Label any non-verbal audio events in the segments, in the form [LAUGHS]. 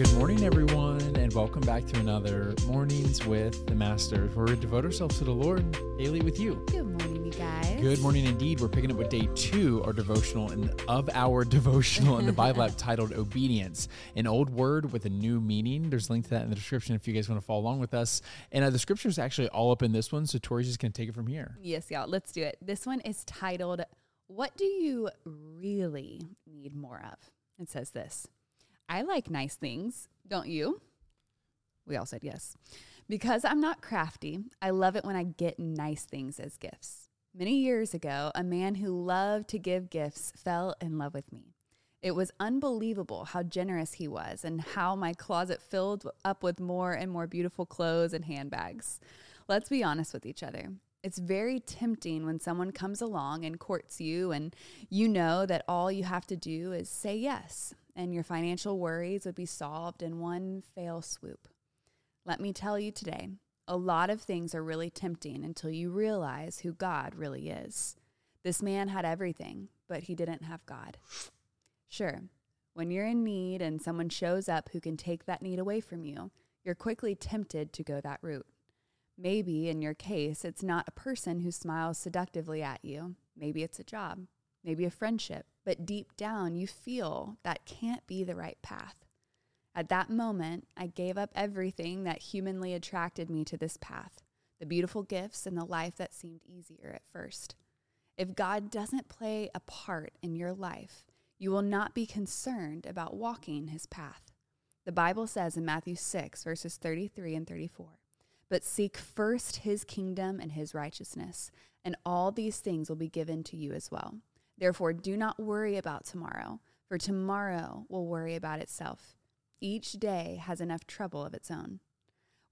Good morning, everyone, and welcome back to another Mornings with the Masters, where we devote ourselves to the Lord daily with you. Good morning, you guys. Good morning, indeed. We're picking up with day two, our devotional and of our [LAUGHS] devotional in the Bible app titled "Obedience," an old word with a new meaning. There's a link to that in the description if you guys want to follow along with us. And uh, the scripture is actually all up in this one, so Tori's just gonna take it from here. Yes, y'all. Let's do it. This one is titled "What Do You Really Need More of?" It says this. I like nice things, don't you? We all said yes. Because I'm not crafty, I love it when I get nice things as gifts. Many years ago, a man who loved to give gifts fell in love with me. It was unbelievable how generous he was and how my closet filled up with more and more beautiful clothes and handbags. Let's be honest with each other. It's very tempting when someone comes along and courts you, and you know that all you have to do is say yes and your financial worries would be solved in one fail swoop. Let me tell you today, a lot of things are really tempting until you realize who God really is. This man had everything, but he didn't have God. Sure, when you're in need and someone shows up who can take that need away from you, you're quickly tempted to go that route. Maybe in your case, it's not a person who smiles seductively at you. Maybe it's a job, maybe a friendship, but deep down you feel that can't be the right path. At that moment, I gave up everything that humanly attracted me to this path the beautiful gifts and the life that seemed easier at first. If God doesn't play a part in your life, you will not be concerned about walking his path. The Bible says in Matthew 6, verses 33 and 34 But seek first his kingdom and his righteousness, and all these things will be given to you as well. Therefore, do not worry about tomorrow, for tomorrow will worry about itself. Each day has enough trouble of its own.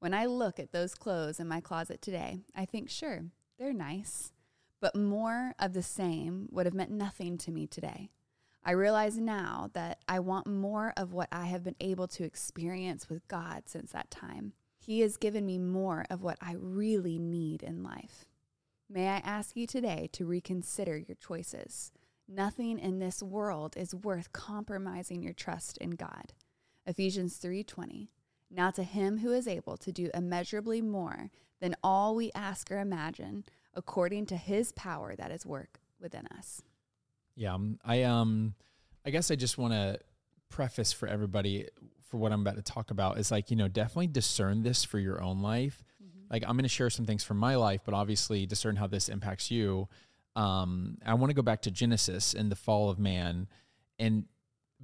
When I look at those clothes in my closet today, I think, sure, they're nice, but more of the same would have meant nothing to me today. I realize now that I want more of what I have been able to experience with God since that time. He has given me more of what I really need in life. May I ask you today to reconsider your choices? Nothing in this world is worth compromising your trust in God. Ephesians 3:20. Now to him who is able to do immeasurably more than all we ask or imagine, according to his power that is work within us. Yeah, um, I um I guess I just want to preface for everybody for what I'm about to talk about is like, you know, definitely discern this for your own life. Mm-hmm. Like I'm going to share some things from my life, but obviously discern how this impacts you um, I want to go back to Genesis and the fall of man, and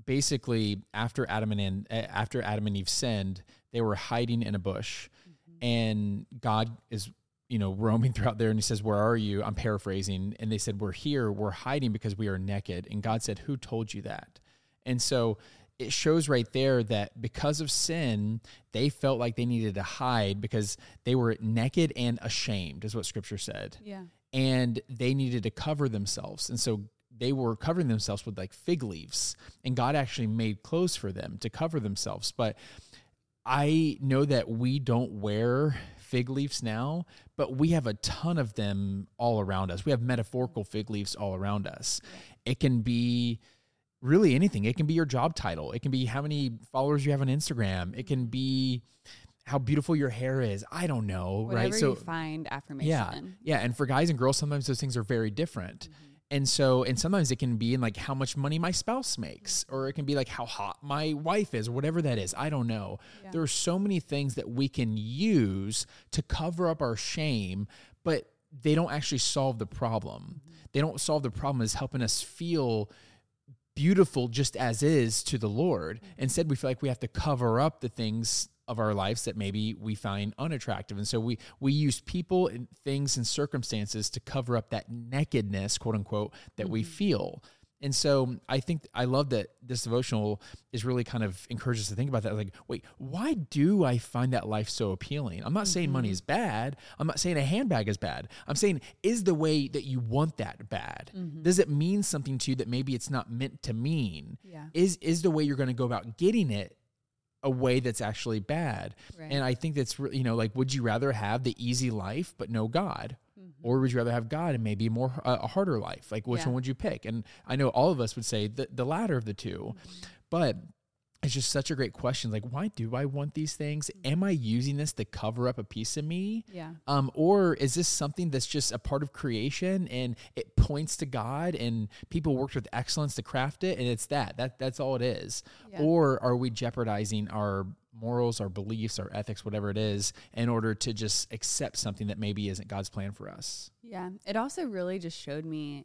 basically after Adam and after Adam and Eve sinned, they were hiding in a bush, mm-hmm. and God is you know roaming throughout there, and He says, "Where are you?" I'm paraphrasing, and they said, "We're here. We're hiding because we are naked." And God said, "Who told you that?" And so it shows right there that because of sin, they felt like they needed to hide because they were naked and ashamed, is what scripture said. Yeah and they needed to cover themselves. And so they were covering themselves with like fig leaves, and God actually made clothes for them to cover themselves. But I know that we don't wear fig leaves now, but we have a ton of them all around us. We have metaphorical fig leaves all around us. It can be really anything. It can be your job title. It can be how many followers you have on Instagram. It can be how beautiful your hair is. I don't know, Whatever right? So you find affirmation. Yeah, yeah. And for guys and girls, sometimes those things are very different. Mm-hmm. And so, and sometimes it can be in like how much money my spouse makes, or it can be like how hot my wife is, or whatever that is. I don't know. Yeah. There are so many things that we can use to cover up our shame, but they don't actually solve the problem. Mm-hmm. They don't solve the problem as helping us feel beautiful just as is to the Lord. Instead, we feel like we have to cover up the things of our lives that maybe we find unattractive and so we we use people and things and circumstances to cover up that nakedness quote unquote that mm-hmm. we feel and so I think I love that this devotional is really kind of encourages us to think about that. Like, wait, why do I find that life so appealing? I'm not mm-hmm. saying money mm-hmm. is bad. I'm not saying a handbag is bad. I'm saying, is the way that you want that bad? Mm-hmm. Does it mean something to you that maybe it's not meant to mean? Yeah. Is is the way you're going to go about getting it a way that's actually bad. Right. And I think that's you know like would you rather have the easy life but no God? Or would you rather have God and maybe more uh, a harder life? Like which yeah. one would you pick? And I know all of us would say the the latter of the 2 mm-hmm. But it's just such a great question. Like, why do I want these things? Am I using this to cover up a piece of me? Yeah. Um, or is this something that's just a part of creation and it points to God and people worked with excellence to craft it and it's that. That that's all it is. Yeah. Or are we jeopardizing our morals, our beliefs, our ethics, whatever it is, in order to just accept something that maybe isn't God's plan for us? Yeah. It also really just showed me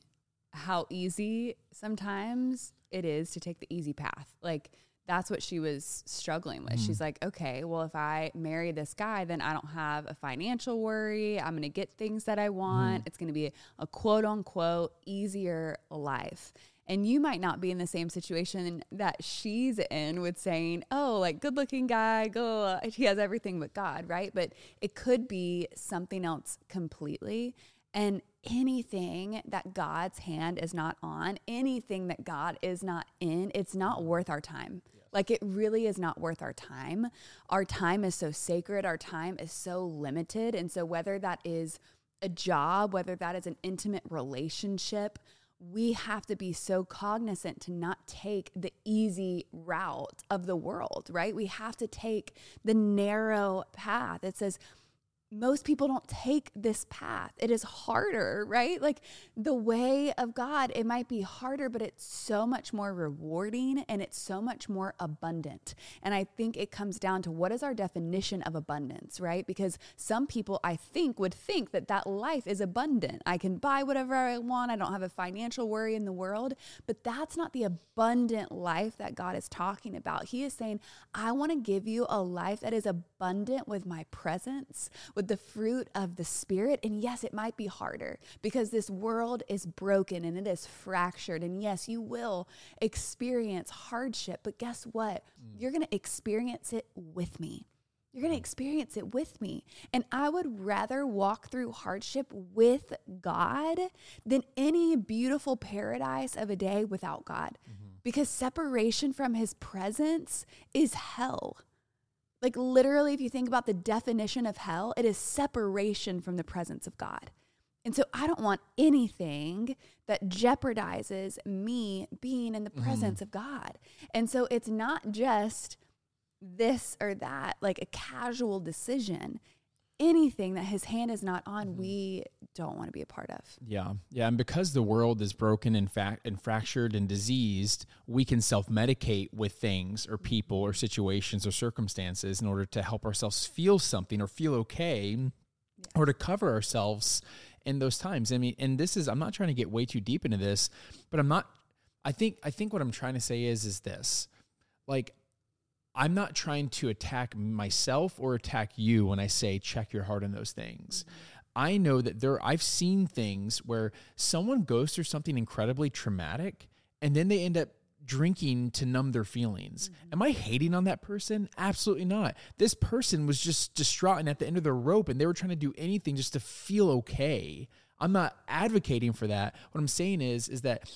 how easy sometimes it is to take the easy path. Like that's what she was struggling with. She's mm. like, okay, well, if I marry this guy, then I don't have a financial worry. I'm going to get things that I want. Mm. It's going to be a quote unquote easier life. And you might not be in the same situation that she's in with saying, oh, like good looking guy, go, he has everything but God, right? But it could be something else completely. And anything that God's hand is not on, anything that God is not in, it's not worth our time. Like it really is not worth our time. Our time is so sacred, our time is so limited. And so, whether that is a job, whether that is an intimate relationship, we have to be so cognizant to not take the easy route of the world, right? We have to take the narrow path. It says, most people don't take this path. It is harder, right? Like the way of God, it might be harder, but it's so much more rewarding and it's so much more abundant. And I think it comes down to what is our definition of abundance, right? Because some people, I think, would think that that life is abundant. I can buy whatever I want. I don't have a financial worry in the world. But that's not the abundant life that God is talking about. He is saying, I want to give you a life that is abundant with my presence with the fruit of the Spirit. And yes, it might be harder because this world is broken and it is fractured. And yes, you will experience hardship, but guess what? Mm. You're going to experience it with me. You're going to experience it with me. And I would rather walk through hardship with God than any beautiful paradise of a day without God. Mm-hmm. Because separation from his presence is hell. Like, literally, if you think about the definition of hell, it is separation from the presence of God. And so I don't want anything that jeopardizes me being in the mm-hmm. presence mm-hmm. of God. And so it's not just this or that, like a casual decision anything that his hand is not on, mm-hmm. we don't want to be a part of. Yeah. Yeah. And because the world is broken and, fa- and fractured and diseased, we can self medicate with things or people or situations or circumstances in order to help ourselves feel something or feel okay yes. or to cover ourselves in those times. I mean, and this is, I'm not trying to get way too deep into this, but I'm not, I think, I think what I'm trying to say is, is this like, I'm not trying to attack myself or attack you when I say check your heart on those things. Mm-hmm. I know that there I've seen things where someone goes through something incredibly traumatic and then they end up drinking to numb their feelings. Mm-hmm. Am I hating on that person? Absolutely not. This person was just distraught and at the end of their rope and they were trying to do anything just to feel okay. I'm not advocating for that. What I'm saying is is that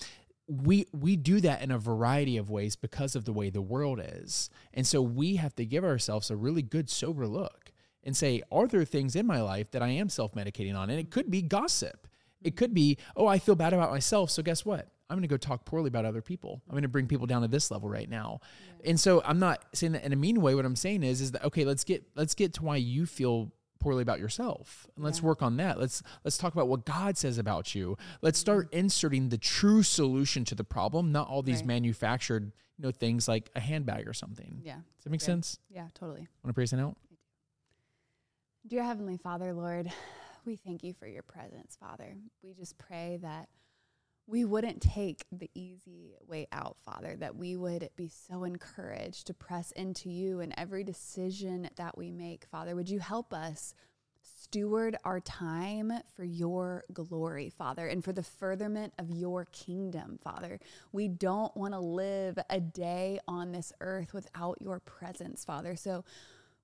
we we do that in a variety of ways because of the way the world is. And so we have to give ourselves a really good sober look and say, are there things in my life that I am self-medicating on? And it could be gossip. It could be, oh, I feel bad about myself, so guess what? I'm going to go talk poorly about other people. I'm going to bring people down to this level right now. Yeah. And so I'm not saying that in a mean way. What I'm saying is, is that okay? Let's get let's get to why you feel poorly about yourself. And let's yeah. work on that. Let's let's talk about what god says about you. Let's start mm-hmm. inserting the true solution to the problem not all these right. manufactured you know things like a handbag or something. Yeah does that make sense? Yeah totally. Want to pray something out dear heavenly father lord we thank you for your presence father. We just pray that we wouldn't take the easy way out, Father, that we would be so encouraged to press into you in every decision that we make, Father. Would you help us steward our time for your glory, Father, and for the furtherment of your kingdom, Father? We don't want to live a day on this earth without your presence, Father. So,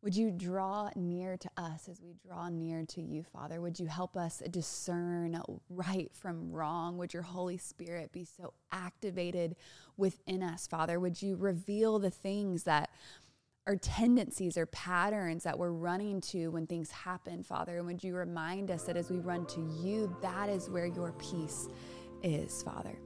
would you draw near to us as we draw near to you, Father? Would you help us discern right from wrong? Would your Holy Spirit be so activated within us, Father? Would you reveal the things that are tendencies or patterns that we're running to when things happen, Father? And would you remind us that as we run to you, that is where your peace is, Father?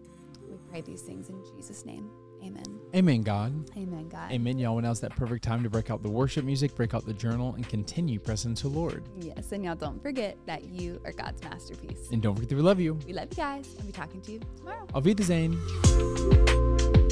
We pray these things in Jesus' name. Amen. Amen, God. Amen, God. Amen. Y'all, now's that perfect time to break out the worship music, break out the journal, and continue pressing to Lord. Yes, and y'all don't forget that you are God's masterpiece. And don't forget that we love you. We love you guys, and we'll be talking to you tomorrow. I'll be Auf Wiedersehen.